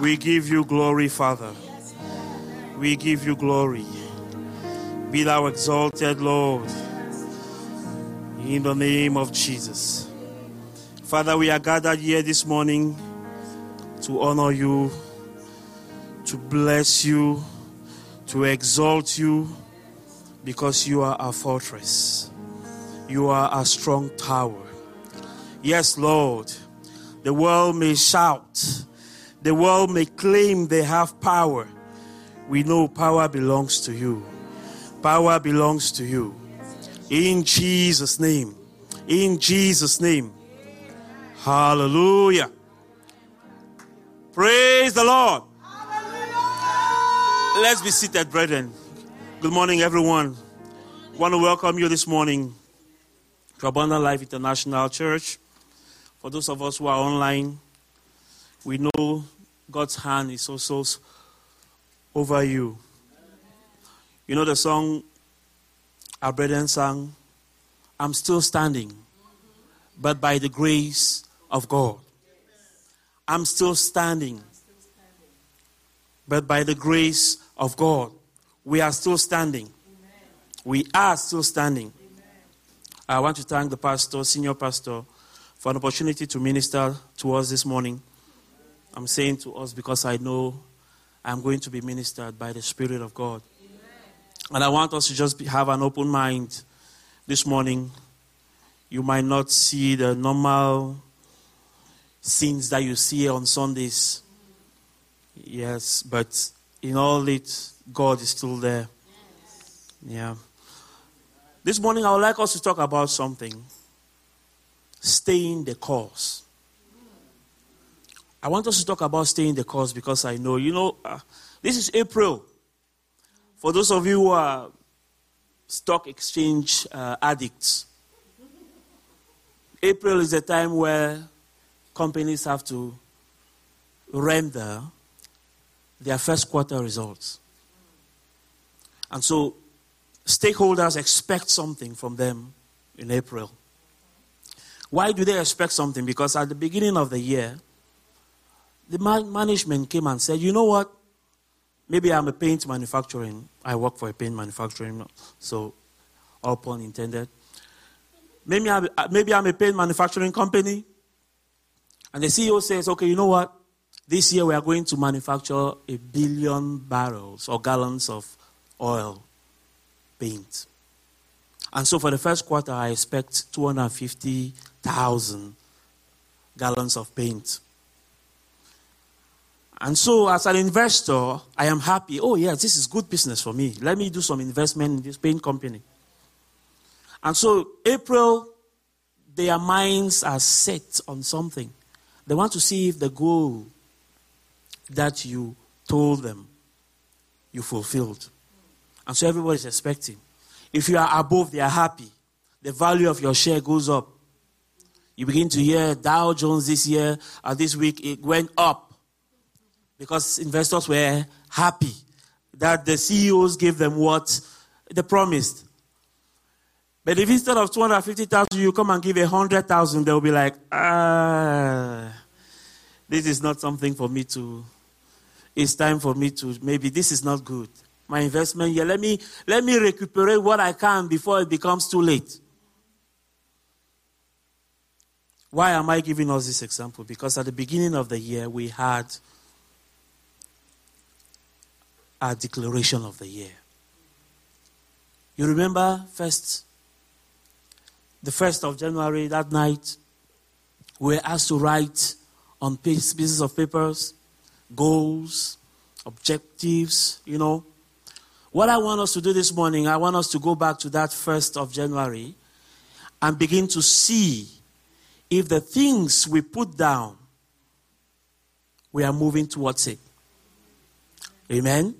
We give you glory, Father. We give you glory. Be thou exalted, Lord, in the name of Jesus. Father, we are gathered here this morning to honor you, to bless you, to exalt you, because you are our fortress. You are a strong tower. Yes, Lord, the world may shout the world may claim they have power. We know power belongs to you. Power belongs to you. In Jesus' name. In Jesus' name. Hallelujah. Praise the Lord. Let's be seated, brethren. Good morning, everyone. I want to welcome you this morning to Abundant Life International Church. For those of us who are online, we know God's hand is also over you. You know the song our brethren sang, I'm still standing, but by the grace of God. I'm still standing, but by the grace of God. We are still standing. We are still standing. I want to thank the pastor, senior pastor, for an opportunity to minister to us this morning. I'm saying to us because I know I'm going to be ministered by the Spirit of God. Amen. And I want us to just be, have an open mind this morning. You might not see the normal scenes that you see on Sundays. Yes, but in all it, God is still there. Yeah. This morning, I would like us to talk about something staying the course. I want us to talk about staying the course because I know, you know, uh, this is April. For those of you who are stock exchange uh, addicts, April is a time where companies have to render their first quarter results. And so stakeholders expect something from them in April. Why do they expect something? Because at the beginning of the year, the man- management came and said, you know what? Maybe I'm a paint manufacturing. I work for a paint manufacturing, so all pun intended. Maybe I'm, maybe I'm a paint manufacturing company. And the CEO says, okay, you know what? This year we are going to manufacture a billion barrels or gallons of oil paint. And so for the first quarter, I expect 250,000 gallons of paint. And so, as an investor, I am happy. Oh, yes, this is good business for me. Let me do some investment in this paint company. And so, April, their minds are set on something. They want to see if the goal that you told them you fulfilled. And so, everybody's expecting. If you are above, they are happy. The value of your share goes up. You begin to hear Dow Jones this year or this week, it went up because investors were happy that the CEOs gave them what they promised. But if instead of 250,000 you come and give 100,000, they'll be like, ah, this is not something for me to, it's time for me to, maybe this is not good. My investment here, let me, let me recuperate what I can before it becomes too late. Why am I giving us this example? Because at the beginning of the year, we had our declaration of the year. You remember first, the first of January, that night, we were asked to write on pieces of papers goals, objectives, you know. What I want us to do this morning, I want us to go back to that first of January and begin to see if the things we put down, we are moving towards it. Amen.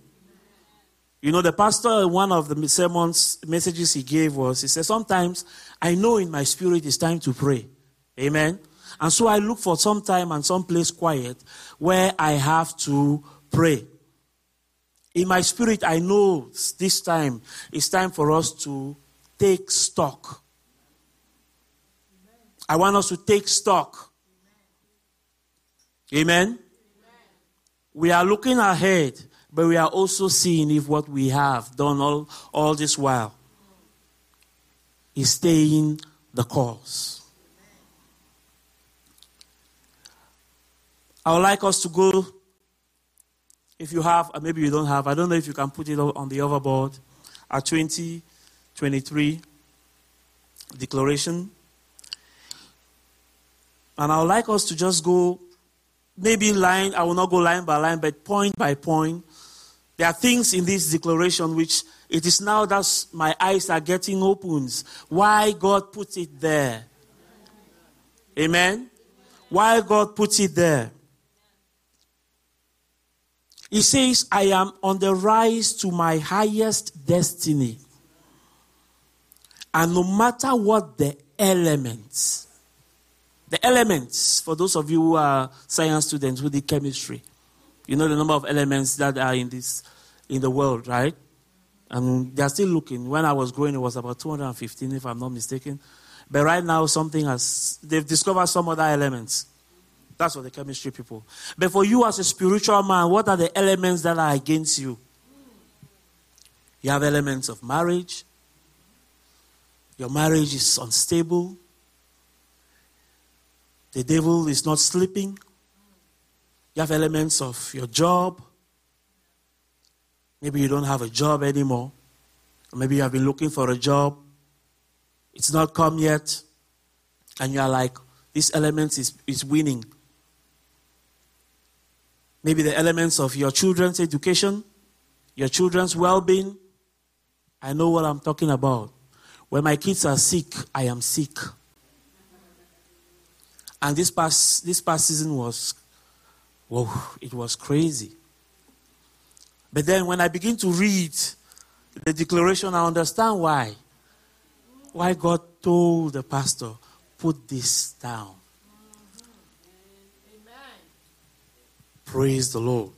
You know, the pastor, one of the sermons messages he gave was, he said, Sometimes I know in my spirit it's time to pray. Amen. And so I look for some time and some place quiet where I have to pray. In my spirit, I know this time it's time for us to take stock. I want us to take stock. Amen. we are looking ahead, but we are also seeing if what we have done all, all this while is staying the course. I would like us to go, if you have, or maybe you don't have, I don't know if you can put it on the overboard, at 2023 declaration. And I would like us to just go, maybe line, I will not go line by line, but point by point. There are things in this declaration which it is now that my eyes are getting opened. Why God put it there. Amen. Why God put it there. He says, I am on the rise to my highest destiny. And no matter what the elements, the elements, for those of you who are science students who did chemistry, you know the number of elements that are in this in the world, right? And they're still looking. When I was growing, it was about 215, if I'm not mistaken. But right now, something has, they've discovered some other elements. That's for the chemistry people. But for you as a spiritual man, what are the elements that are against you? You have elements of marriage. Your marriage is unstable. The devil is not sleeping. You have elements of your job. Maybe you don't have a job anymore. Or maybe you have been looking for a job. It's not come yet. And you are like, this element is, is winning. Maybe the elements of your children's education, your children's well being. I know what I'm talking about. When my kids are sick, I am sick. And this past, this past season was, whoa, it was crazy. But then when I begin to read the declaration, I understand why. Why God told the pastor, put this down. Praise the Lord.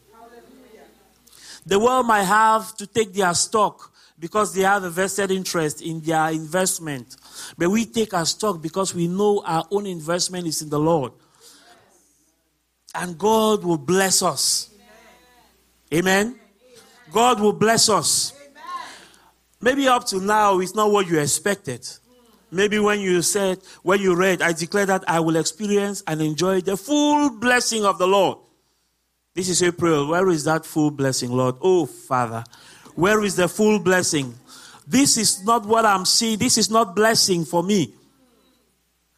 The world might have to take their stock because they have a vested interest in their investment. But we take our stock because we know our own investment is in the Lord. And God will bless us. Amen. God will bless us. Maybe up to now, it's not what you expected. Maybe when you said, when you read, I declare that I will experience and enjoy the full blessing of the Lord. This is April. Where is that full blessing, Lord? Oh, Father, where is the full blessing? This is not what I'm seeing. This is not blessing for me.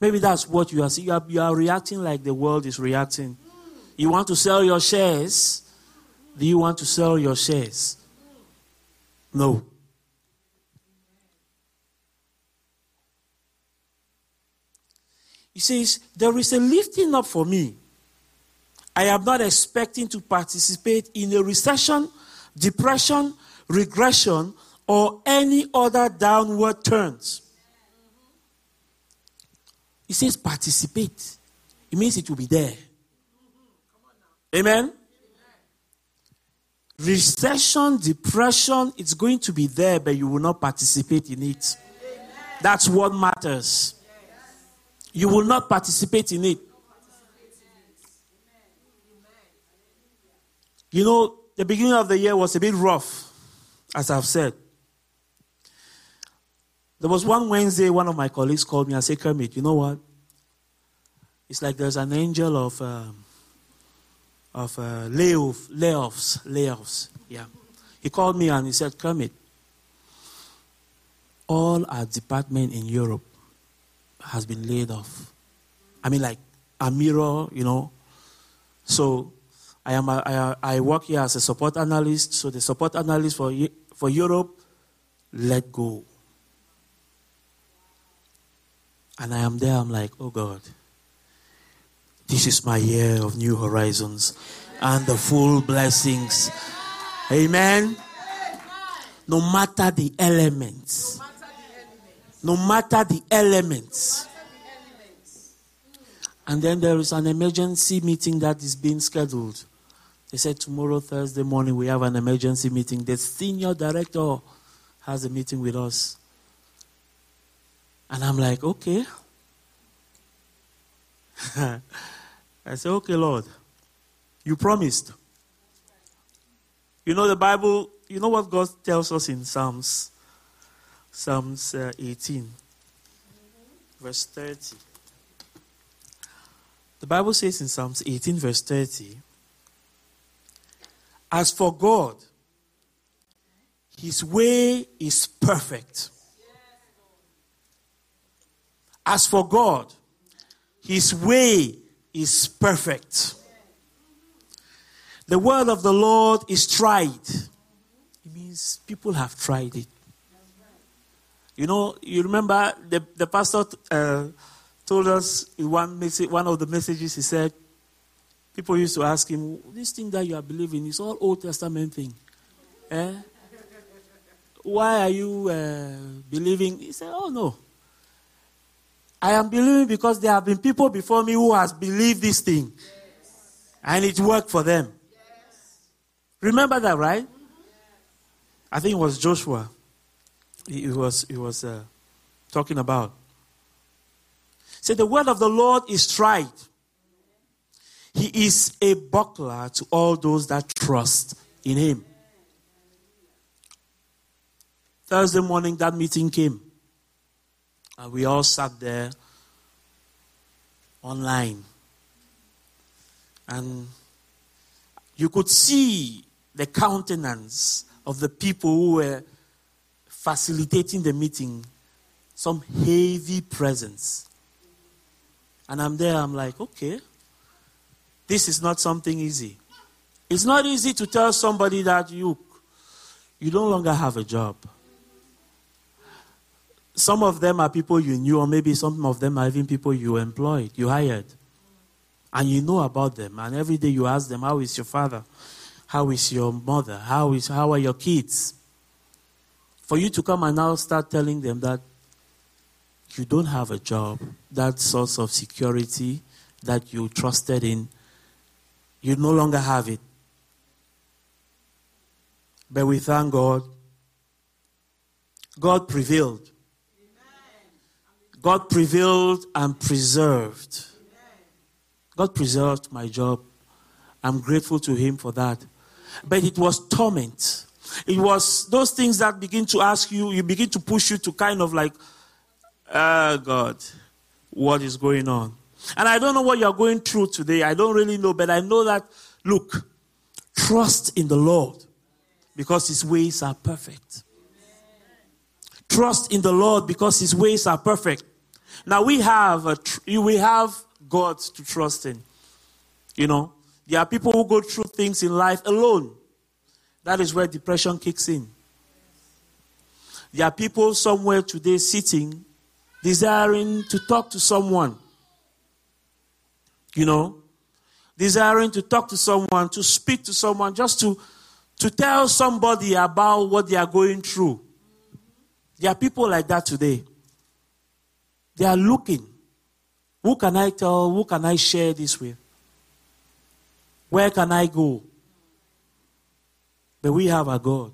Maybe that's what you are seeing. You are, you are reacting like the world is reacting. You want to sell your shares. Do you want to sell your shares? No. He says, There is a lifting up for me I am not expecting to participate in a recession, depression, regression, or any other downward turns. He says participate. It means it will be there. Amen? Recession, depression, it's going to be there, but you will not participate in it. That's what matters. You will not participate in it. You know, the beginning of the year was a bit rough, as I've said. There was one Wednesday, one of my colleagues called me and said, Kermit, you know what? It's like there's an angel of, um, of uh, layoff, layoffs, layoffs. Yeah. He called me and he said, Kermit, all our department in Europe has been laid off. I mean, like a mirror, you know. So I, am a, I, I work here as a support analyst. So the support analyst for, for Europe, let go. And I am there, I'm like, oh God, this is my year of new horizons and the full blessings. Amen. No matter the elements. No matter the elements. And then there is an emergency meeting that is being scheduled. They said tomorrow, Thursday morning, we have an emergency meeting. The senior director has a meeting with us. And I'm like, okay. I said, okay, Lord, you promised. You know the Bible, you know what God tells us in Psalms? Psalms uh, 18, verse 30. The Bible says in Psalms 18, verse 30, As for God, his way is perfect. As for God, his way is perfect. The word of the Lord is tried. It means people have tried it. You know, you remember the, the pastor uh, told us in one, message, one of the messages, he said, people used to ask him, This thing that you are believing is all Old Testament thing. Eh? Why are you uh, believing? He said, Oh, no. I am believing because there have been people before me who has believed this thing. Yes. And it worked for them. Yes. Remember that, right? I think it was Joshua. He, was, he was uh, talking about. Say, the word of the Lord is tried. He is a buckler to all those that trust in him. Thursday morning, that meeting came. And we all sat there online. And you could see the countenance of the people who were facilitating the meeting, some heavy presence. And I'm there, I'm like, okay, this is not something easy. It's not easy to tell somebody that you you no longer have a job. Some of them are people you knew, or maybe some of them are even people you employed, you hired. And you know about them. And every day you ask them, How is your father? How is your mother? How, is, how are your kids? For you to come and now start telling them that you don't have a job, that source of security that you trusted in, you no longer have it. But we thank God. God prevailed. God prevailed and preserved. God preserved my job. I'm grateful to Him for that. But it was torment. It was those things that begin to ask you, you begin to push you to kind of like, ah, oh God, what is going on? And I don't know what you're going through today. I don't really know, but I know that, look, trust in the Lord because His ways are perfect. Trust in the Lord because His ways are perfect. Now we have a tr- we have God to trust in. You know, there are people who go through things in life alone. That is where depression kicks in. There are people somewhere today sitting, desiring to talk to someone. You know, desiring to talk to someone, to speak to someone, just to, to tell somebody about what they are going through. There are people like that today. They are looking. Who can I tell? Who can I share this with? Where can I go? But we have a God.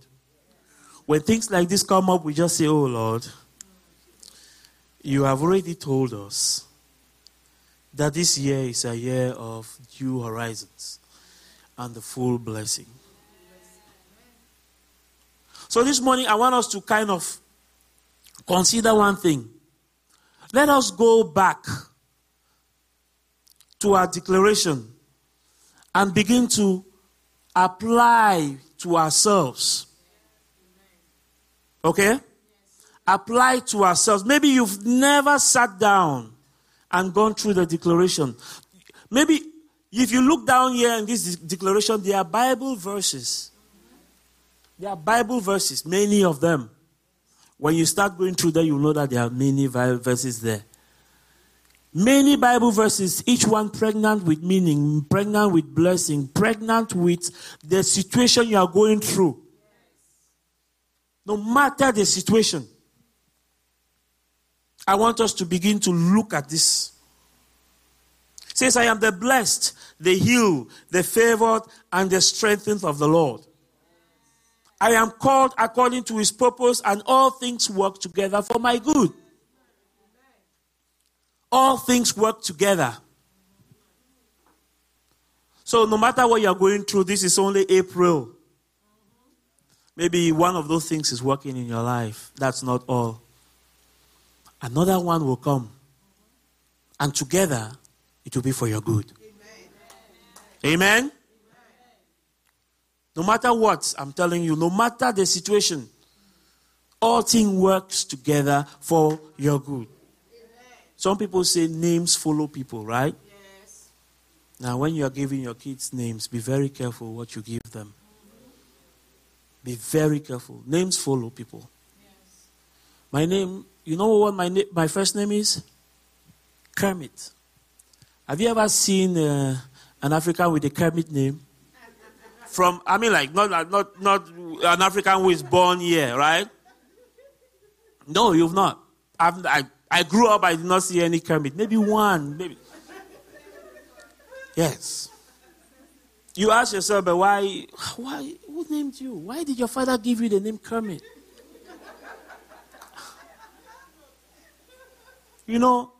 When things like this come up, we just say, Oh Lord, you have already told us that this year is a year of new horizons and the full blessing. So this morning, I want us to kind of consider one thing. Let us go back to our declaration and begin to apply to ourselves. Okay? Apply to ourselves. Maybe you've never sat down and gone through the declaration. Maybe if you look down here in this declaration, there are Bible verses. There are Bible verses, many of them. When you start going through them, you know that there are many verses there. Many Bible verses, each one pregnant with meaning, pregnant with blessing, pregnant with the situation you are going through. No matter the situation. I want us to begin to look at this. Says, I am the blessed, the healed, the favored, and the strengthened of the Lord. I am called according to his purpose, and all things work together for my good. All things work together. So, no matter what you're going through, this is only April. Maybe one of those things is working in your life. That's not all. Another one will come. And together, it will be for your good. Amen. Amen. No matter what, I'm telling you, no matter the situation, all things works together for your good. Some people say names follow people, right? Yes. Now, when you are giving your kids names, be very careful what you give them. Be very careful. Names follow people. Yes. My name, you know what my, na- my first name is? Kermit. Have you ever seen uh, an African with a Kermit name? From, I mean, like, not, not, not an African who is born here, right? No, you've not. I've, I, I grew up, I did not see any Kermit. Maybe one, maybe. Yes. You ask yourself, but why, why, who named you? Why did your father give you the name Kermit? You know,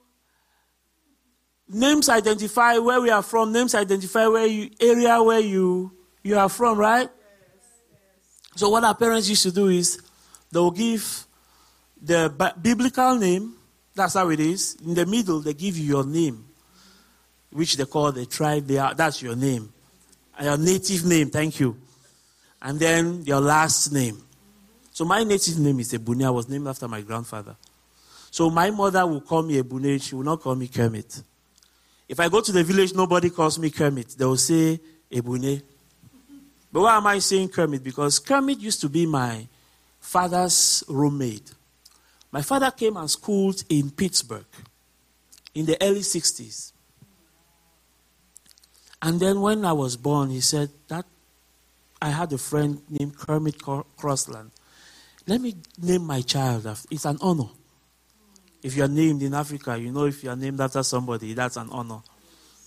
names identify where we are from, names identify where you, area where you, you are from, right? So what our parents used to do is they will give the biblical name, that's how it is. In the middle, they give you your name, which they call the tribe. They are, that's your name. Your native name, thank you. And then your last name. So my native name is Ebune. I was named after my grandfather. So my mother will call me Ebune. She will not call me Kermit. If I go to the village, nobody calls me Kermit. They will say Ebune. But why am I saying Kermit? Because Kermit used to be my father's roommate. My father came and schooled in Pittsburgh in the early 60s. And then when I was born, he said that I had a friend named Kermit Crossland. Let me name my child. After. It's an honor. If you're named in Africa, you know if you're named after somebody, that's an honor.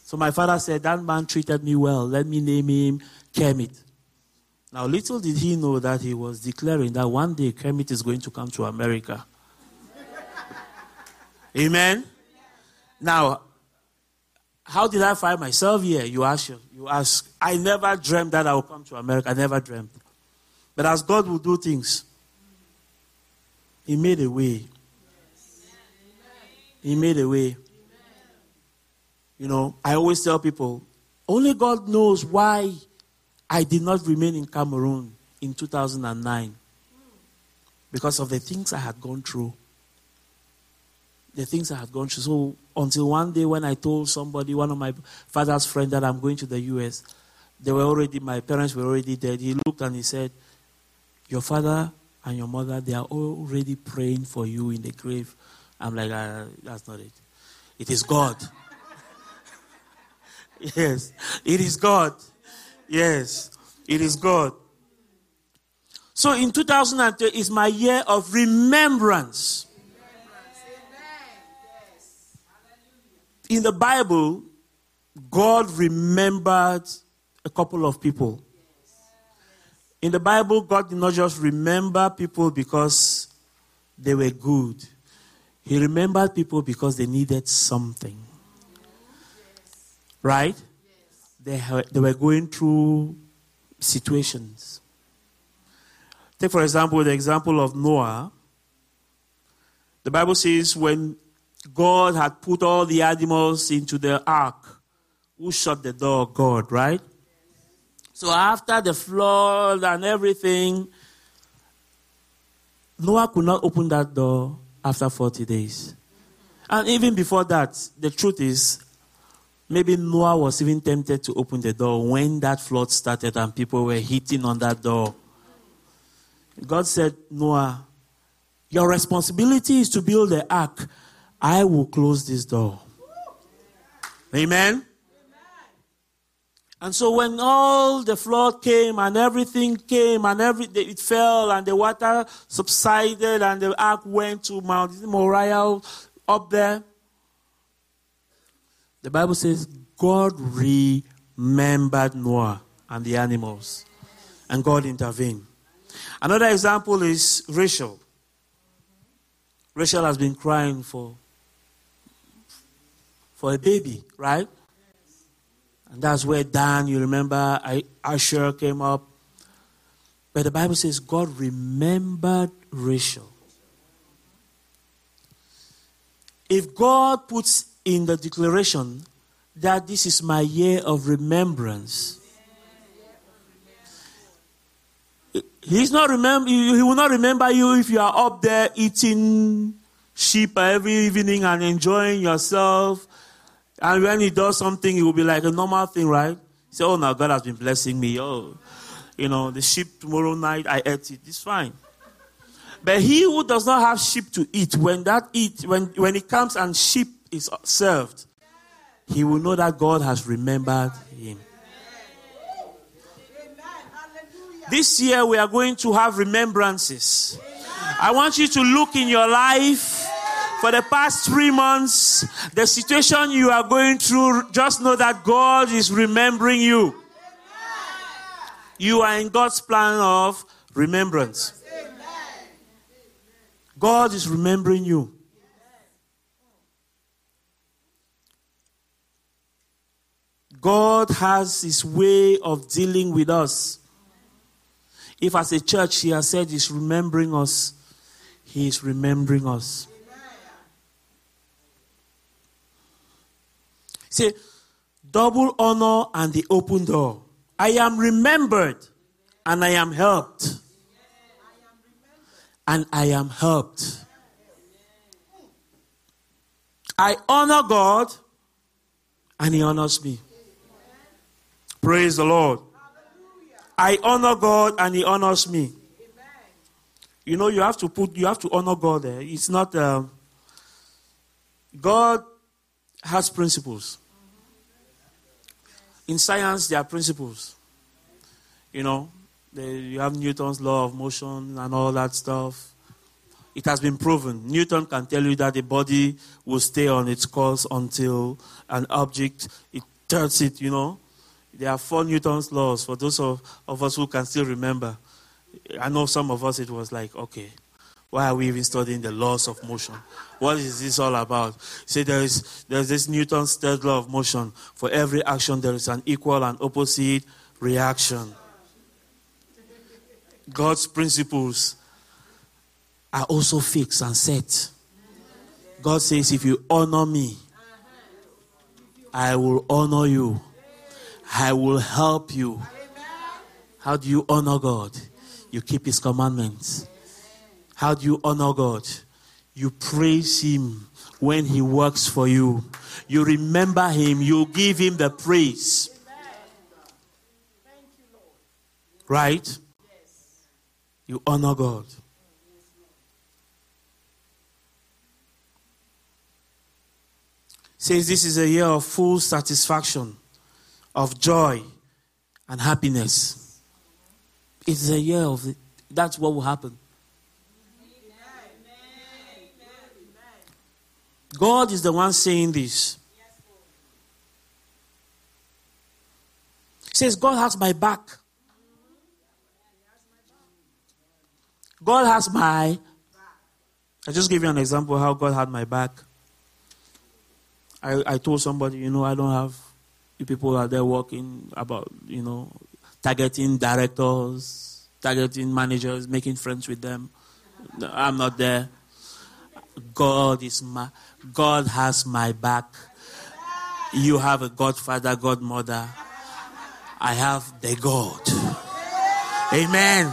So my father said, That man treated me well. Let me name him Kermit. Now, little did he know that he was declaring that one day Kermit is going to come to America. Amen. Now, how did I find myself here? You ask. You ask. I never dreamed that I would come to America. I never dreamed. But as God will do things, He made a way. He made a way. You know, I always tell people, only God knows why I did not remain in Cameroon in 2009 because of the things I had gone through the things I had gone through. So until one day when I told somebody, one of my father's friends, that I'm going to the US, they were already, my parents were already dead. He looked and he said, Your father and your mother, they are already praying for you in the grave. I'm like, uh, That's not it. It is God. yes, it is God. Yes, it is God. So in 2003 is my year of remembrance. in the Bible, God remembered a couple of people. In the Bible, God did not just remember people because they were good, He remembered people because they needed something. Right? They, they were going through situations. Take, for example, the example of Noah. The Bible says when God had put all the animals into the ark. Who shut the door? God, right? So after the flood and everything, Noah could not open that door after 40 days. And even before that, the truth is, maybe Noah was even tempted to open the door when that flood started and people were hitting on that door. God said, Noah, your responsibility is to build the ark I will close this door. Amen. And so when all the flood came and everything came and every it fell and the water subsided and the ark went to Mount Moriah up there, the Bible says God remembered Noah and the animals, and God intervened. Another example is Rachel. Rachel has been crying for for a baby, right? And that's where Dan, you remember, Asher came up. But the Bible says God remembered Rachel. If God puts in the declaration that this is my year of remembrance, He's not remember. He will not remember you if you are up there eating sheep every evening and enjoying yourself. And when he does something, it will be like a normal thing, right? Say, "Oh, now God has been blessing me. Oh, you know, the sheep tomorrow night I ate it. It's fine." But he who does not have sheep to eat, when that eat, when when it comes and sheep is served, he will know that God has remembered him. This year we are going to have remembrances. I want you to look in your life for the past three months, the situation you are going through, just know that God is remembering you. You are in God's plan of remembrance. God is remembering you. God has his way of dealing with us. If as a church he has said he's remembering us, he is remembering us. Say, double honor and the open door. I am remembered and I am helped. And I am helped. I honor God and He honors me. Praise the Lord. I honor God and He honors me. You know, you have to put, you have to honor God there. It's not, um, God has principles. In science, there are principles. You know, they, you have Newton's law of motion and all that stuff. It has been proven. Newton can tell you that the body will stay on its course until an object it turns it, you know. There are four Newton's laws for those of, of us who can still remember. I know some of us, it was like, okay, why are we even studying the laws of motion? What is this all about? See, there is there's this Newton's third law of motion. For every action, there is an equal and opposite reaction. God's principles are also fixed and set. God says, if you honor me, I will honor you. I will help you. How do you honor God? You keep His commandments. How do you honor God? You praise Him when He works for you. You remember Him. You give Him the praise. Right? You honor God. Says this is a year of full satisfaction of joy and happiness. It's a year of it. That's what will happen. God is the one saying this. He says, God has my back. God has my. I just give you an example how God had my back. I, I told somebody, you know, I don't have people are there working about, you know, targeting directors, targeting managers, making friends with them. I'm not there. God is my God has my back. You have a godfather, godmother. I have the God. Amen.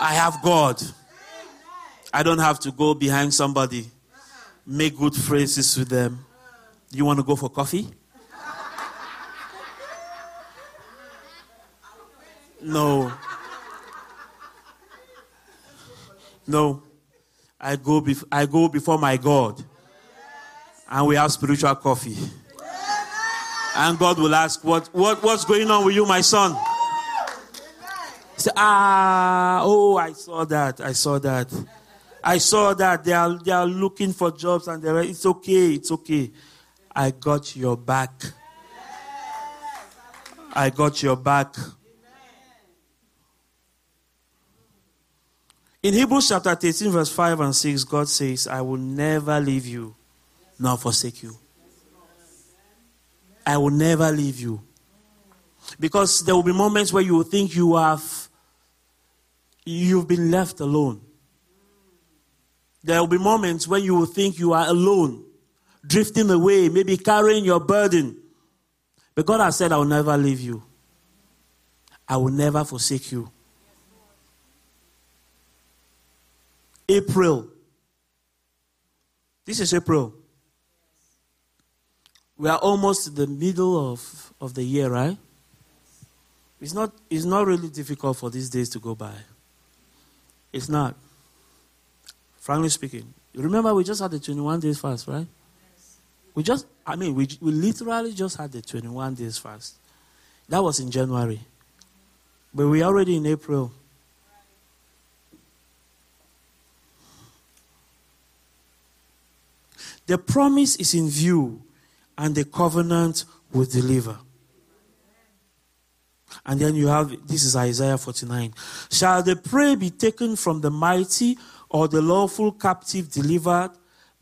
I have God. I don't have to go behind somebody, make good phrases with them. You want to go for coffee? No. No. I go, bef- I go before my God. And we have spiritual coffee. And God will ask, what, what, What's going on with you, my son? Say, Ah, oh, I saw that. I saw that. I saw that. They are, they are looking for jobs and they're, it's okay. It's okay. I got your back. I got your back. In Hebrews chapter 13, verse 5 and 6, God says, I will never leave you nor forsake you. I will never leave you Because there will be moments where you will think you have you've been left alone. There will be moments when you will think you are alone, drifting away, maybe carrying your burden. But God has said, I will never leave you. I will never forsake you. April. This is April. We are almost the middle of, of the year, right? It's not, it's not really difficult for these days to go by. It's not. Frankly speaking. You remember we just had the 21 days fast, right? We just, I mean, we, we literally just had the 21 days fast. That was in January. But we're already in April. The promise is in view, and the covenant will deliver. And then you have this is Isaiah 49. Shall the prey be taken from the mighty, or the lawful captive delivered?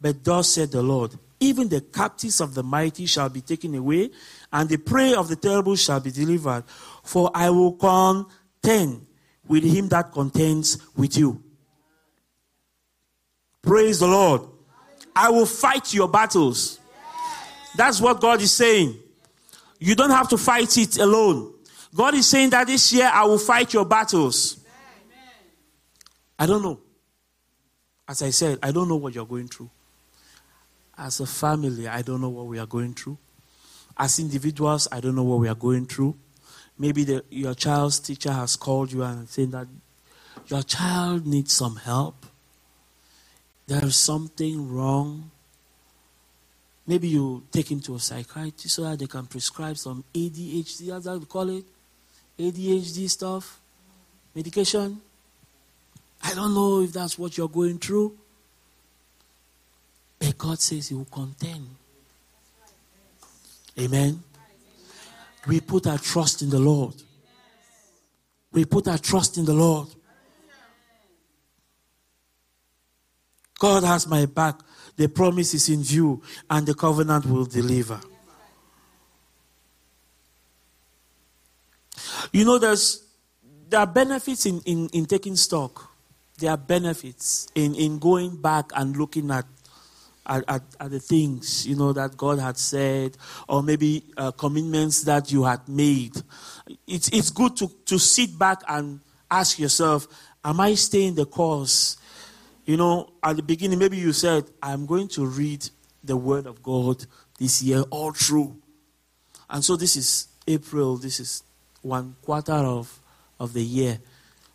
But thus said the Lord even the captives of the mighty shall be taken away, and the prey of the terrible shall be delivered. For I will contend with him that contends with you. Praise the Lord. I will fight your battles. That's what God is saying. You don't have to fight it alone. God is saying that this year I will fight your battles. I don't know. As I said, I don't know what you're going through. As a family, I don't know what we are going through. As individuals, I don't know what we are going through. Maybe the, your child's teacher has called you and saying that your child needs some help. There is something wrong. Maybe you take him to a psychiatrist so that they can prescribe some ADHD, as I call it, ADHD stuff, medication. I don't know if that's what you're going through. But God says He will contend. Amen. We put our trust in the Lord. We put our trust in the Lord. God has my back. The promise is in view, and the covenant will deliver. You know, there's there are benefits in, in, in taking stock. There are benefits in, in going back and looking at at, at, at, the things you know that God had said, or maybe uh, commitments that you had made. It's it's good to to sit back and ask yourself, Am I staying the course? You know, at the beginning, maybe you said, I'm going to read the Word of God this year all through, and so this is April. This is one quarter of of the year.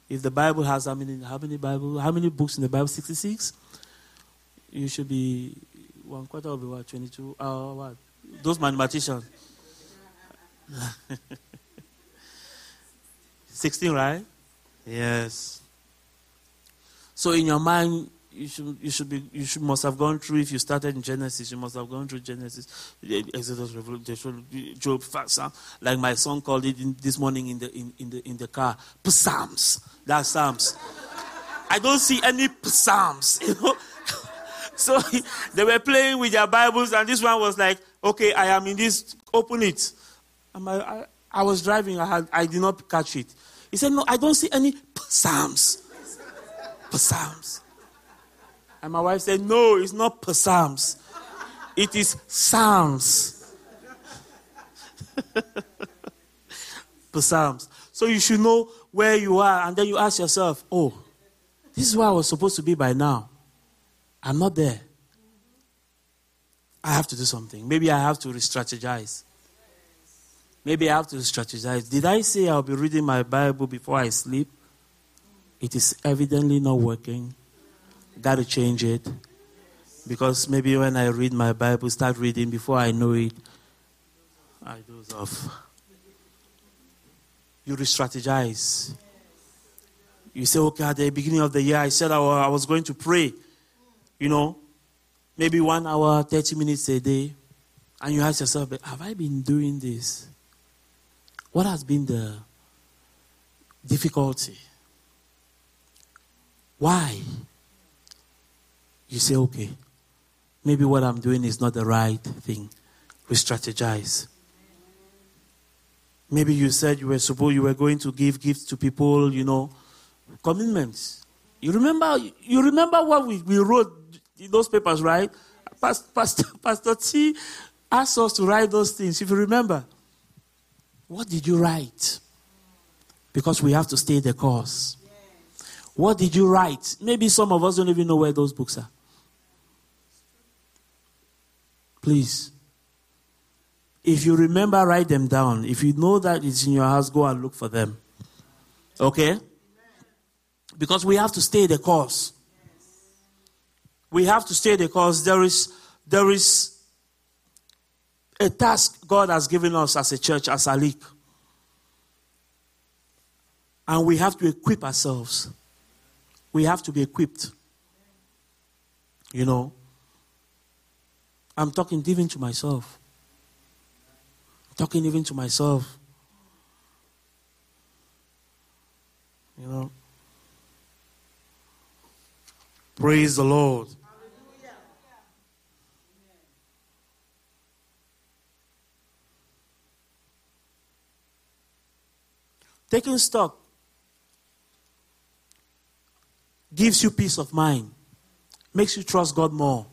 If the Bible has how many how many Bible how many books in the Bible? Sixty six you should be one quarter of what 22 uh, what? Those mathematicians. 16 right? Yes. So in your mind you should you should be you should must have gone through if you started in Genesis you must have gone through Genesis Exodus Revelation Job Psalm like my son called it in, this morning in the in, in the in the car Psalms. That's Psalms. I don't see any Psalms you know so they were playing with their Bibles, and this one was like, okay, I am in this, open it. I, I, I, was driving, I, had, I did not catch it. He said, no, I don't see any psalms. Psalms. And my wife said, no, it's not psalms. It is psalms. psalms. So you should know where you are, and then you ask yourself, oh, this is where I was supposed to be by now. I'm not there. I have to do something. Maybe I have to re strategize. Maybe I have to strategize. Did I say I'll be reading my Bible before I sleep? It is evidently not working. Got to change it. Because maybe when I read my Bible, start reading before I know it, I doze off. You re strategize. You say, okay, at the beginning of the year, I said I was going to pray you know, maybe one hour, 30 minutes a day, and you ask yourself, have I been doing this? What has been the difficulty? Why? You say, okay, maybe what I'm doing is not the right thing. We strategize. Maybe you said you were supposed you were going to give gifts to people, you know, commitments. You remember you remember what we, we wrote those papers, right? Pastor, Pastor, T asked us to write those things, if you remember. What did you write? Because we have to stay the course. What did you write? Maybe some of us don't even know where those books are. Please. If you remember, write them down. If you know that it's in your house, go and look for them. Okay? Because we have to stay the course. We have to stay the course. There is, there is a task God has given us as a church, as a league. And we have to equip ourselves. We have to be equipped. You know, I'm talking even to myself. talking even to myself. You know. Praise the Lord. Taking stock gives you peace of mind, makes you trust God more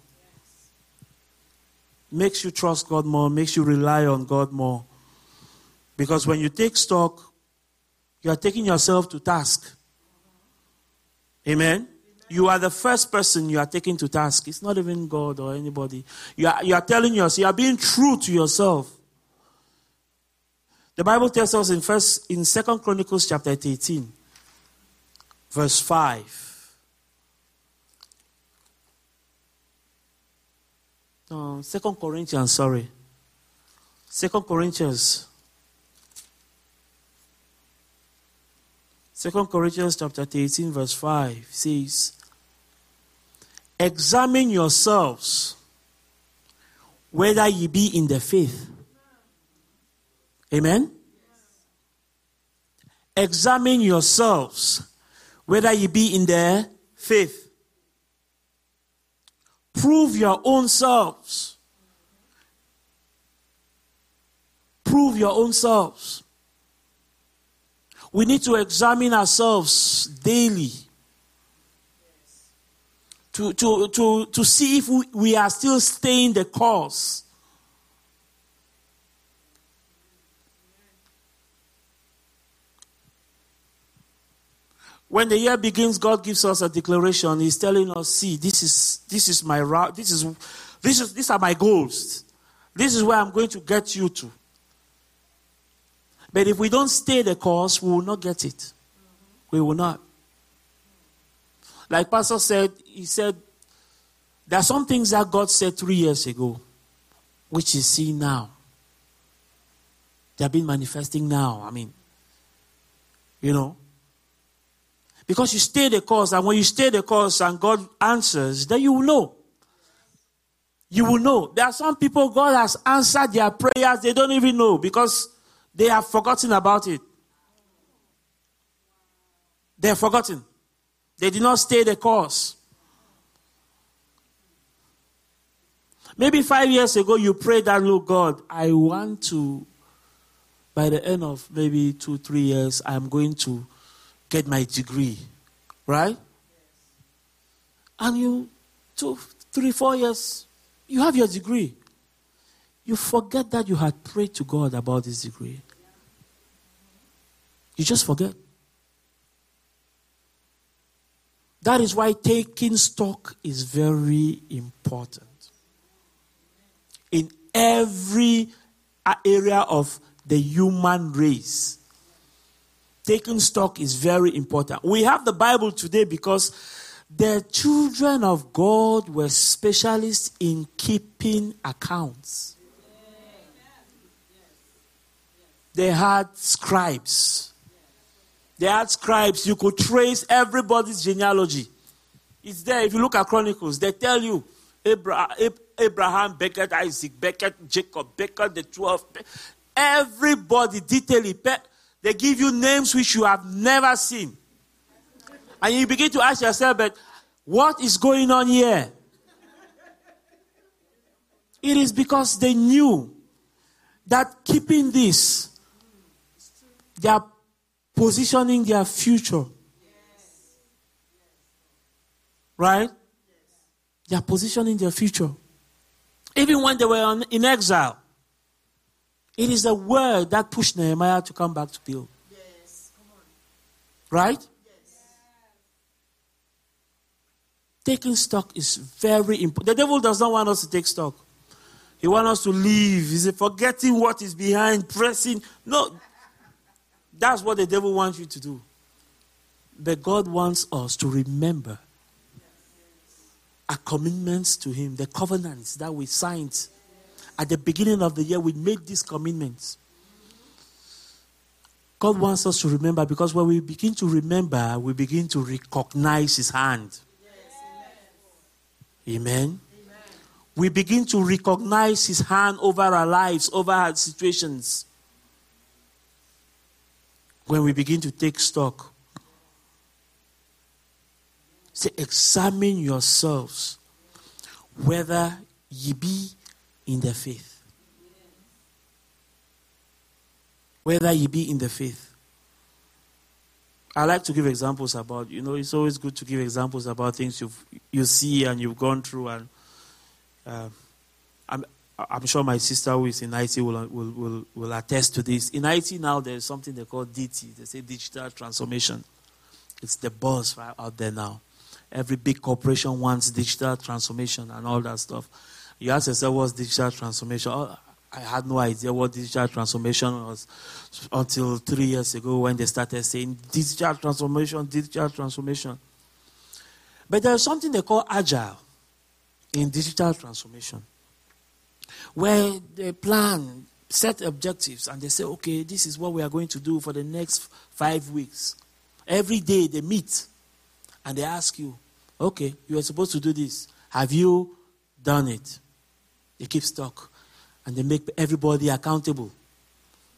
makes you trust God more, makes you rely on God more. Because when you take stock, you are taking yourself to task. Amen? You are the first person you are taking to task. It's not even God or anybody. You are, you are telling yourself, you are being true to yourself. The Bible tells us in first in Second Chronicles chapter 18, verse 5. No, Second Corinthians, sorry. Second Corinthians. Second Corinthians chapter 18, verse 5 says, Examine yourselves whether ye be in the faith. Amen? Examine yourselves whether you be in the faith. Prove your own selves. Prove your own selves. We need to examine ourselves daily to, to, to, to see if we, we are still staying the course. When the year begins, God gives us a declaration. He's telling us, see, this is this is my route, this is this is these are my goals. This is where I'm going to get you to. But if we don't stay the course, we will not get it. We will not. Like Pastor said, he said, there are some things that God said three years ago, which is seen now. They have been manifesting now. I mean, you know. Because you stay the course, and when you stay the course and God answers, then you will know. You will know. There are some people God has answered their prayers, they don't even know because they have forgotten about it. They have forgotten. They did not stay the course. Maybe five years ago you prayed that, Lord God, I want to, by the end of maybe two, three years, I'm going to get my degree, right? And you, two, three, four years, you have your degree. You forget that you had prayed to God about this degree. You just forget. That is why taking stock is very important. In every area of the human race, taking stock is very important. We have the Bible today because the children of God were specialists in keeping accounts. They had scribes. They had scribes. You could trace everybody's genealogy. It's there. If you look at Chronicles, they tell you Abraham, begat, Isaac, begat, Jacob, begat, the 12. Everybody, detail they give you names which you have never seen. And you begin to ask yourself, but what is going on here? It is because they knew that keeping this They are positioning their future. Right? They are positioning their future. Even when they were in exile, it is the word that pushed Nehemiah to come back to build. Yes. Right? Yes. Taking stock is very important. The devil does not want us to take stock. He wants us to leave. He's forgetting what is behind, pressing. No, that's what the devil wants you to do. But God wants us to remember our commitments to Him, the covenants that we signed at the beginning of the year. We made these commitments. God wants us to remember because when we begin to remember, we begin to recognize His hand. Yes, amen. amen. We begin to recognize His hand over our lives, over our situations. When we begin to take stock Say, examine yourselves whether ye be in the faith. Whether you be in the faith. I like to give examples about, you know, it's always good to give examples about things you've, you see and you've gone through. And uh, I'm, I'm sure my sister who is in IT will, will, will, will attest to this. In IT now, there's something they call DT, they say digital transformation. It's the buzz out there now. Every big corporation wants digital transformation and all that stuff. You ask yourself, what's digital transformation? Oh, I had no idea what digital transformation was until three years ago when they started saying digital transformation, digital transformation. But there's something they call agile in digital transformation, where they plan, set objectives, and they say, okay, this is what we are going to do for the next five weeks. Every day they meet and they ask you, Okay, you are supposed to do this. Have you done it? They keep stock and they make everybody accountable.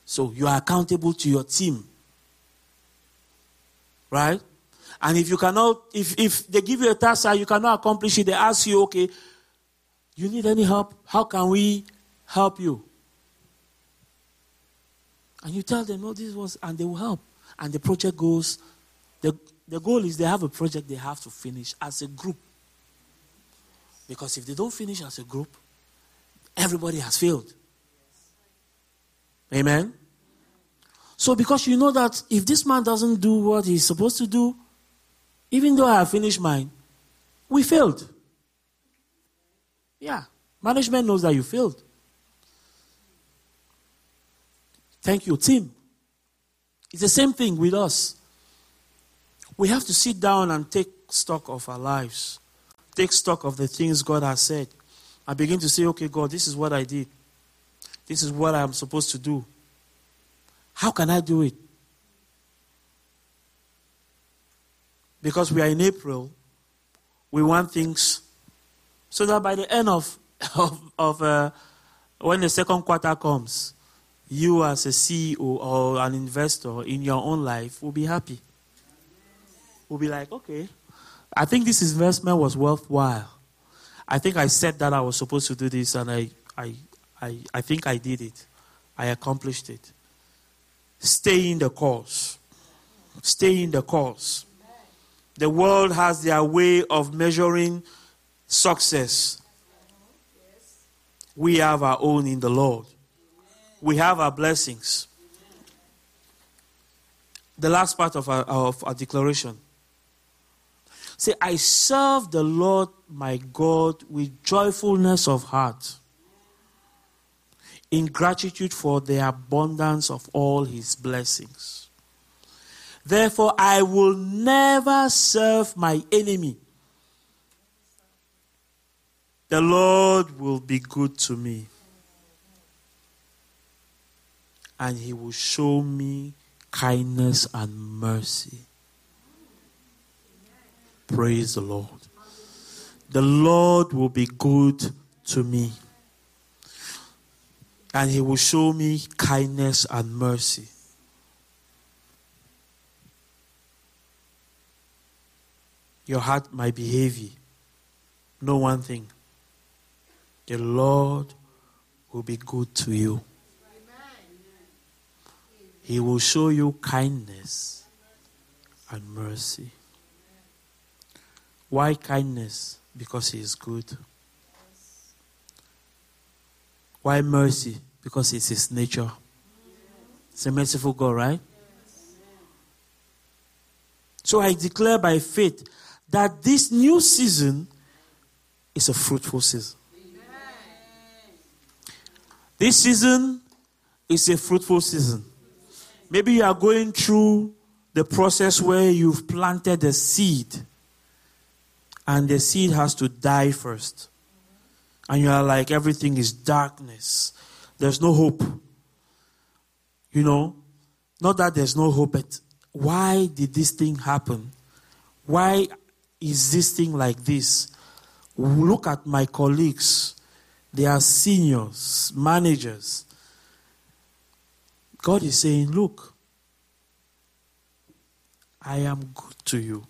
So you are accountable to your team. Right? And if you cannot, if, if they give you a task and you cannot accomplish it, they ask you, okay, you need any help? How can we help you? And you tell them, no, this was, and they will help. And the project goes, the, the goal is they have a project they have to finish as a group. Because if they don't finish as a group, everybody has failed. Amen? So, because you know that if this man doesn't do what he's supposed to do, even though I have finished mine, we failed. Yeah. Management knows that you failed. Thank you, team. It's the same thing with us. We have to sit down and take stock of our lives, take stock of the things God has said, and begin to say, okay, God, this is what I did. This is what I'm supposed to do. How can I do it? Because we are in April, we want things so that by the end of, of, of uh, when the second quarter comes, you as a CEO or an investor in your own life will be happy will be like, okay, I think this investment was worthwhile. I think I said that I was supposed to do this and I, I, I, I think I did it. I accomplished it. Stay in the course. Stay in the course. The world has their way of measuring success. We have our own in the Lord. We have our blessings. The last part of our, of our declaration Say, I serve the Lord my God with joyfulness of heart, in gratitude for the abundance of all his blessings. Therefore, I will never serve my enemy. The Lord will be good to me, and he will show me kindness and mercy. Praise the Lord. The Lord will be good to me. And he will show me kindness and mercy. Your heart might be heavy. Know one thing the Lord will be good to you. He will show you kindness and mercy. Why kindness? Because He is good. Why mercy? Because it's His nature. It's a merciful God, right? So I declare by faith that this new season is a fruitful season. This season is a fruitful season. Maybe you are going through the process where you've planted a seed and the seed has to die first. And you are like, everything is darkness. There's no hope. You know, not that there's no hope, but why did this thing happen? Why is this thing like this? Look at my colleagues. They are seniors, managers. God is saying, Look, I am good to you.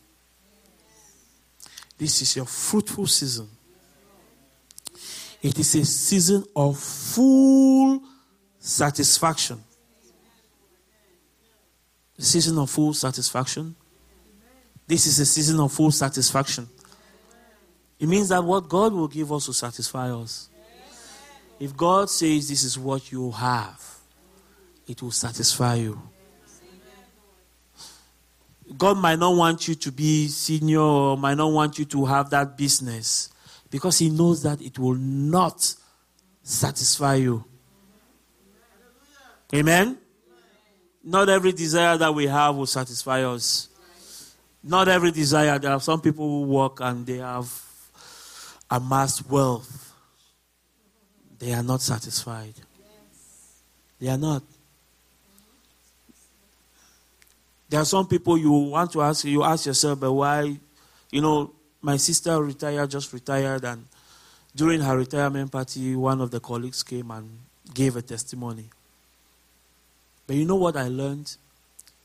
This is your fruitful season. It is a season of full satisfaction. The season of full satisfaction. This is a season of full satisfaction. It means that what God will give us will satisfy us. If God says this is what you have, it will satisfy you. God might not want you to be senior or might not want you to have that business because He knows that it will not satisfy you. Amen? Not every desire that we have will satisfy us. Not every desire. There are some people who work and they have amassed wealth. They are not satisfied. They are not. There are some people you want to ask, you ask yourself, but why? You know, my sister retired, just retired, and during her retirement party, one of the colleagues came and gave a testimony. But you know what I learned?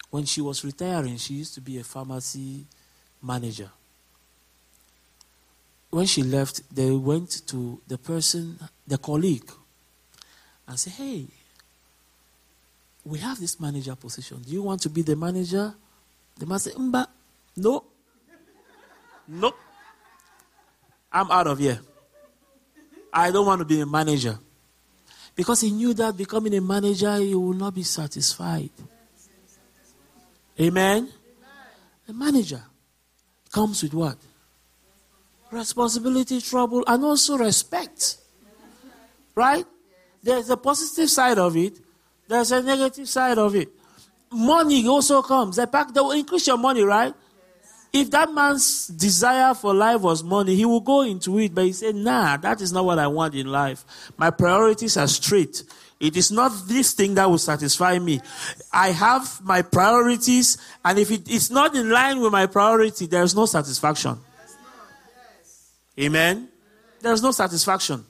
When she was retiring, she used to be a pharmacy manager. When she left, they went to the person, the colleague, and said, Hey, we have this manager position. Do you want to be the manager? The man said, Mba, no. Nope. I'm out of here. I don't want to be a manager. Because he knew that becoming a manager, he will not be satisfied. Amen? A manager comes with what? Responsibility, trouble, and also respect. Right? There's a positive side of it, there's a negative side of it. Money also comes. The fact that will increase your money, right? If that man's desire for life was money, he will go into it, but he said, Nah, that is not what I want in life. My priorities are straight. It is not this thing that will satisfy me. I have my priorities, and if it is not in line with my priority, there is no satisfaction. Amen? There is no satisfaction.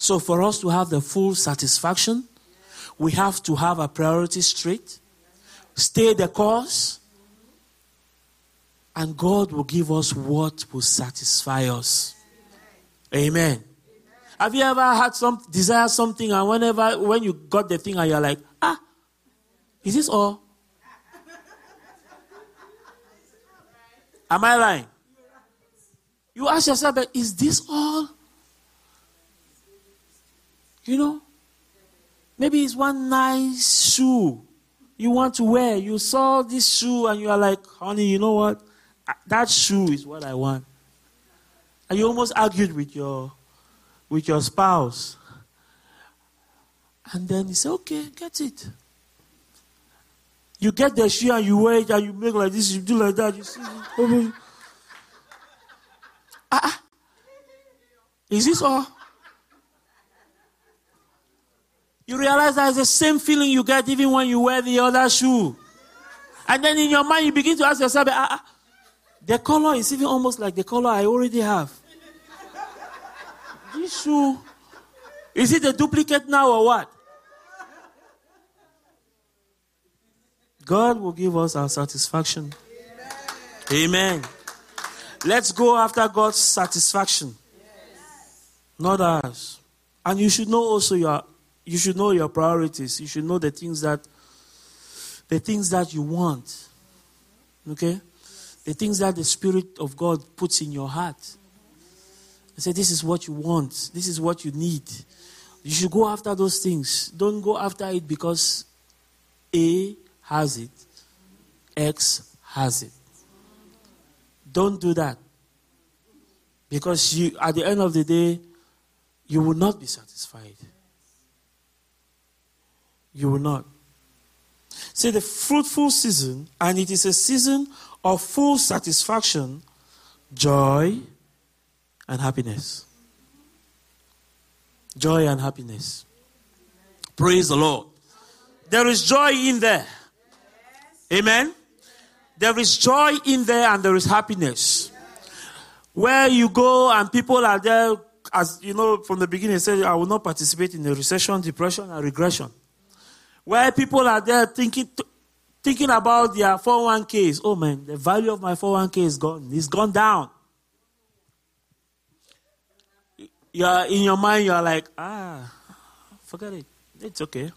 So, for us to have the full satisfaction, we have to have our priorities straight, stay the course, and God will give us what will satisfy us. Amen. Have you ever had some desire something and whenever when you got the thing and you're like, ah, is this all? Am I lying? You ask yourself, but is this all? You know? Maybe it's one nice shoe you want to wear. You saw this shoe and you are like, honey, you know what? That shoe is what I want. And you almost argued with your with your spouse. And then he said, okay, get it. You get the shoe and you wear it and you make like this, you do like that. You see, ah, ah, is this all? You realize that it's the same feeling you get even when you wear the other shoe. And then in your mind, you begin to ask yourself, ah, ah, the color is even almost like the color I already have. this shoe, is it a duplicate now or what? God will give us our satisfaction. Amen. Amen. Let's go after God's satisfaction, yes. not ours. And you should know also your you should know your priorities. You should know the things that the things that you want. Okay? The things that the Spirit of God puts in your heart. I say, This is what you want. This is what you need. You should go after those things. Don't go after it because A has it, X has it. Don't do that. Because you, at the end of the day, you will not be satisfied. You will not. See, the fruitful season, and it is a season of full satisfaction, joy, and happiness. Joy and happiness. Praise the Lord. There is joy in there. Amen. There is joy in there and there is happiness. Where you go and people are there, as you know, from the beginning, said, I will not participate in the recession, depression, and regression. Where people are there thinking, thinking about their 401ks. Oh man, the value of my 401k is gone. It's gone down. You're in your mind, you're like, ah, forget it. It's okay.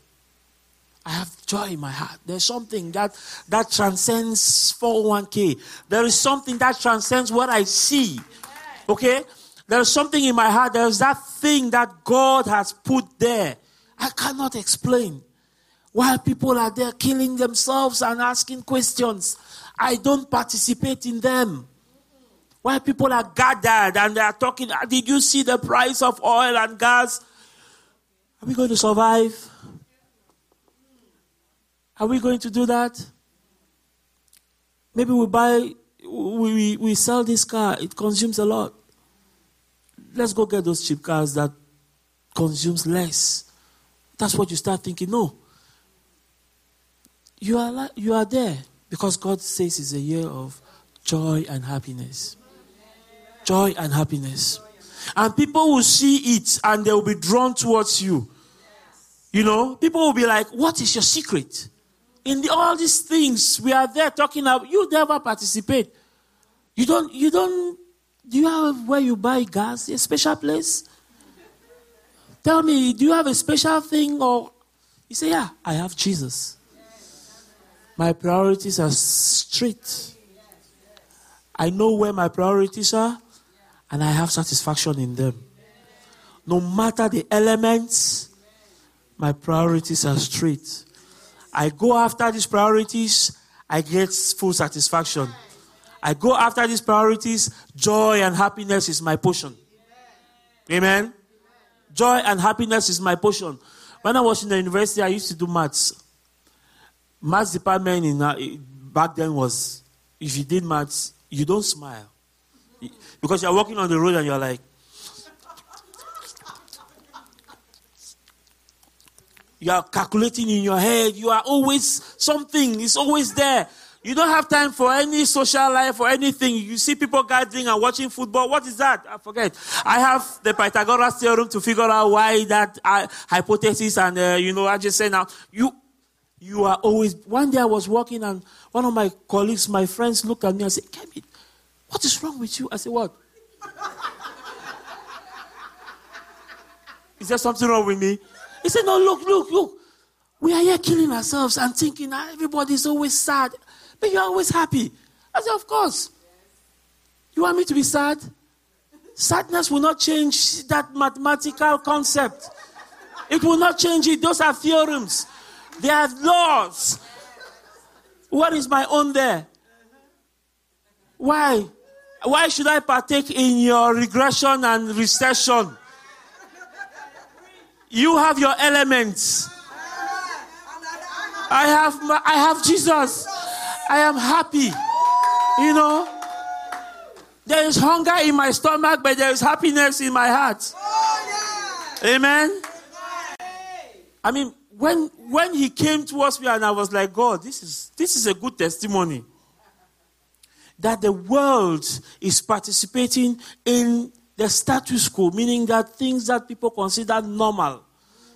I have joy in my heart. There's something that that transcends 401k. There is something that transcends what I see. Okay? There's something in my heart. There's that thing that God has put there. I cannot explain. While people are there killing themselves and asking questions, I don't participate in them. While people are gathered and they are talking, ah, did you see the price of oil and gas? Are we going to survive? Are we going to do that? Maybe we buy, we, we sell this car, it consumes a lot. Let's go get those cheap cars that consumes less. That's what you start thinking. No, you are, you are there because God says it's a year of joy and happiness. Joy and happiness. And people will see it and they will be drawn towards you. You know, people will be like, What is your secret? In the, all these things we are there talking about, you never participate. You don't, you don't, do you have where you buy gas, a special place? Tell me, do you have a special thing or you say, Yeah, I have Jesus. My priorities are straight. I know where my priorities are, and I have satisfaction in them. No matter the elements, my priorities are straight. I go after these priorities, I get full satisfaction. I go after these priorities, joy and happiness is my portion. Amen. Joy and happiness is my portion. When I was in the university, I used to do maths maths department in uh, back then was if you did maths, you don't smile because you're walking on the road and you're like. You are calculating in your head. You are always something. It's always there. You don't have time for any social life or anything. You see people gathering and watching football. What is that? I forget. I have the Pythagoras theorem to figure out why that uh, hypothesis, and uh, you know, I just say now, you you are always. One day I was walking and one of my colleagues, my friends, looked at me and said, Kermit, what is wrong with you? I said, What? is there something wrong with me? He said, No, look, look, look. We are here killing ourselves and thinking everybody's always sad, but you're always happy. I said, Of course. You want me to be sad? Sadness will not change that mathematical concept. It will not change it. Those are theorems. They are laws. What is my own there? Why? Why should I partake in your regression and recession? You have your elements. I have my, I have Jesus. I am happy. You know, there is hunger in my stomach, but there is happiness in my heart. Amen. I mean, when when he came towards me and I was like, God, this is this is a good testimony. That the world is participating in the status quo, meaning that things that people consider normal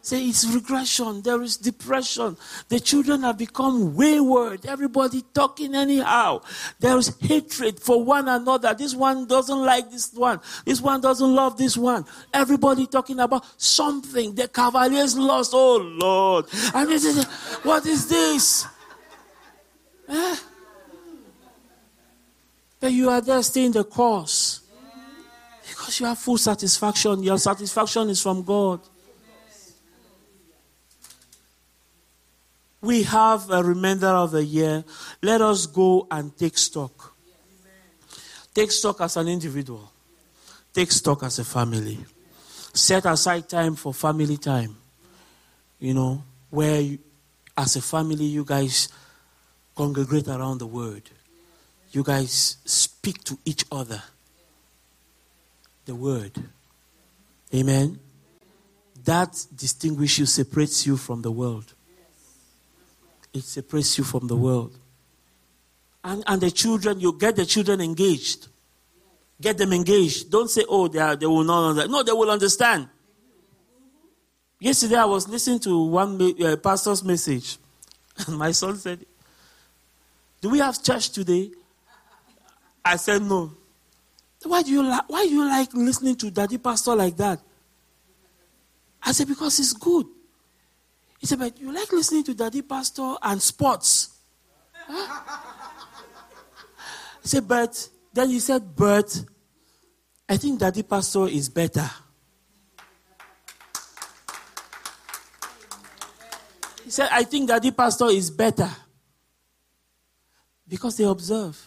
Say it's regression. There is depression. The children have become wayward. Everybody talking anyhow. There is hatred for one another. This one doesn't like this one. This one doesn't love this one. Everybody talking about something. The Cavaliers lost. Oh Lord. And this is, what is this? Eh? But you are there staying the course. Because you have full satisfaction. Your satisfaction is from God. We have a remainder of the year. Let us go and take stock. Take stock as an individual. Take stock as a family. Set aside time for family time. You know, where you, as a family you guys congregate around the word. You guys speak to each other the word. Amen. That distinguishes you, separates you from the world it separates you from the world. And, and the children, you get the children engaged. Get them engaged. Don't say, oh, they, are, they will not understand. No, they will understand. Yesterday, I was listening to one uh, pastor's message, and my son said, Do we have church today? I said, No. Why do you, li- why do you like listening to daddy pastor like that? I said, Because it's good. He said, But you like listening to Daddy Pastor and sports? Huh? He said, But then he said, But I think Daddy Pastor is better. He said, I think Daddy Pastor is better. Because they observe.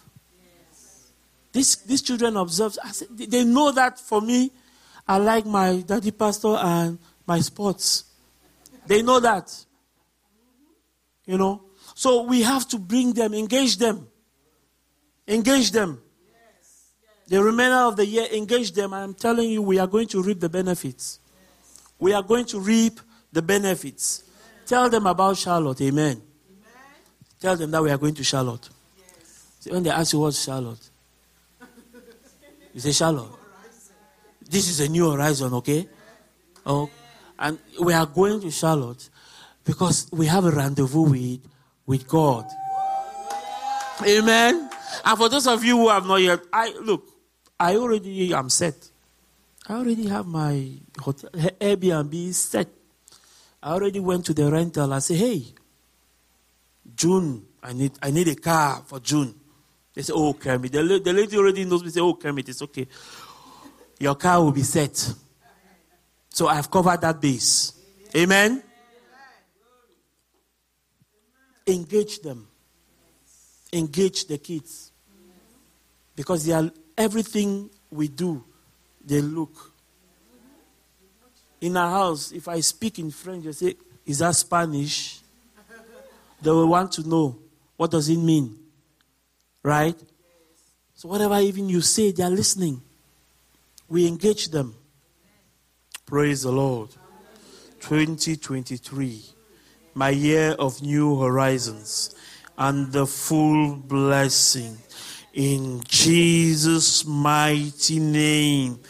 These, these children observe. Said, they know that for me, I like my Daddy Pastor and my sports. They know that. You know? So we have to bring them, engage them. Engage them. The remainder of the year, engage them. I'm telling you, we are going to reap the benefits. We are going to reap the benefits. Tell them about Charlotte. Amen. Tell them that we are going to Charlotte. When they ask you what's Charlotte, you say Charlotte. This is a new horizon, okay? Oh, and we are going to Charlotte because we have a rendezvous with, with God. Amen. And for those of you who have not yet, I look, I already am set. I already have my hotel, Airbnb set. I already went to the rental. I say, hey, June, I need I need a car for June. They say, oh, Kermit. The, the lady already knows me. Say, oh, Kermit, it's okay. Your car will be set. So I've covered that base. Amen. Engage them. Engage the kids. Because they are everything we do, they look. In our house, if I speak in French, they say, Is that Spanish? They will want to know what does it mean. Right? So whatever even you say, they are listening. We engage them. Praise the Lord. 2023, my year of new horizons and the full blessing. In Jesus' mighty name.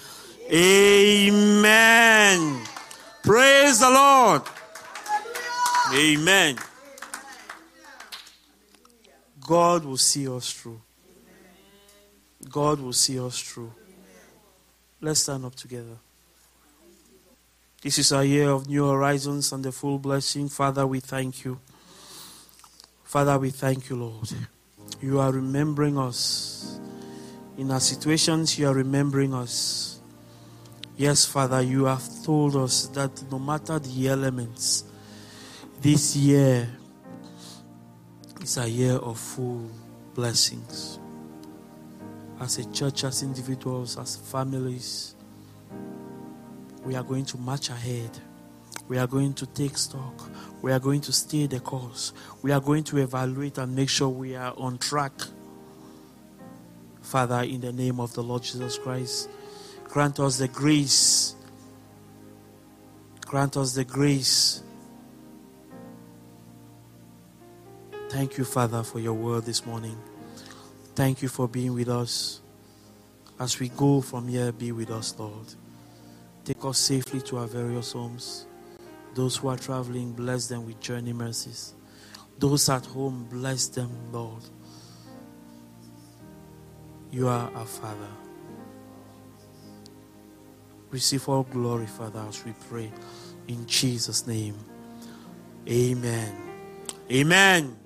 Amen. Praise the Lord. Amen. God will see us through. God will see us through. Let's stand up together. This is a year of new horizons and the full blessing. Father, we thank you. Father, we thank you, Lord. You are remembering us. In our situations, you are remembering us. Yes, Father, you have told us that no matter the elements, this year is a year of full blessings. As a church, as individuals, as families, we are going to march ahead. We are going to take stock. We are going to stay the course. We are going to evaluate and make sure we are on track. Father, in the name of the Lord Jesus Christ, grant us the grace. Grant us the grace. Thank you, Father, for your word this morning. Thank you for being with us. As we go from here, be with us, Lord. Take us safely to our various homes. Those who are traveling, bless them with journey mercies. Those at home, bless them, Lord. You are our Father. Receive all glory, Father, as we pray. In Jesus' name. Amen. Amen.